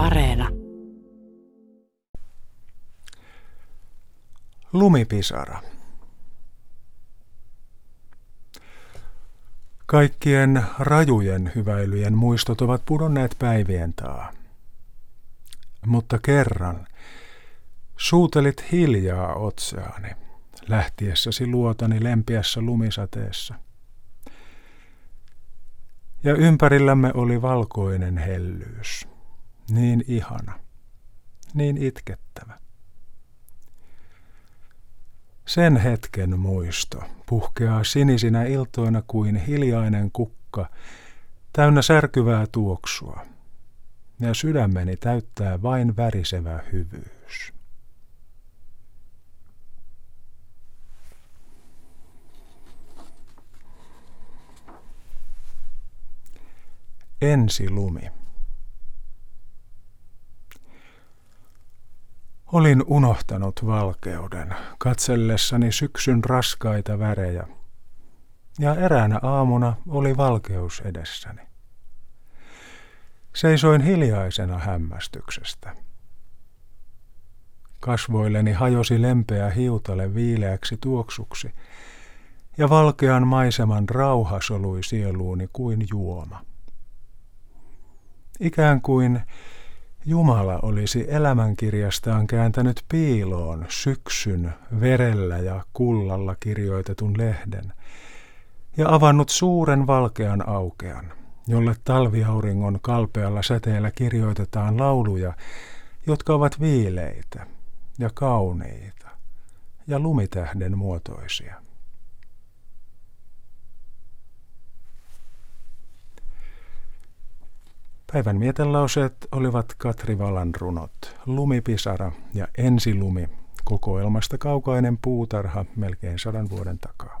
Areena. Lumipisara. Kaikkien rajujen hyväilyjen muistot ovat pudonneet päivien taa. Mutta kerran suutelit hiljaa otseani, lähtiessäsi luotani lempiässä lumisateessa. Ja ympärillämme oli valkoinen hellyys, niin ihana, niin itkettävä. Sen hetken muisto puhkeaa sinisinä iltoina kuin hiljainen kukka, täynnä särkyvää tuoksua, ja sydämeni täyttää vain värisevä hyvyys. Ensi lumi. Olin unohtanut valkeuden katsellessani syksyn raskaita värejä, ja eräänä aamuna oli valkeus edessäni. Seisoin hiljaisena hämmästyksestä. Kasvoilleni hajosi lempeä hiutale viileäksi tuoksuksi, ja valkean maiseman rauha solui sieluuni kuin juoma. Ikään kuin Jumala olisi elämänkirjastaan kääntänyt piiloon syksyn verellä ja kullalla kirjoitetun lehden ja avannut suuren valkean aukean, jolle talviauringon kalpealla säteellä kirjoitetaan lauluja, jotka ovat viileitä ja kauniita ja lumitähden muotoisia. Päivän mietelauseet olivat Katri Valan runot, Lumipisara ja Ensilumi, kokoelmasta kaukainen puutarha melkein sadan vuoden takaa.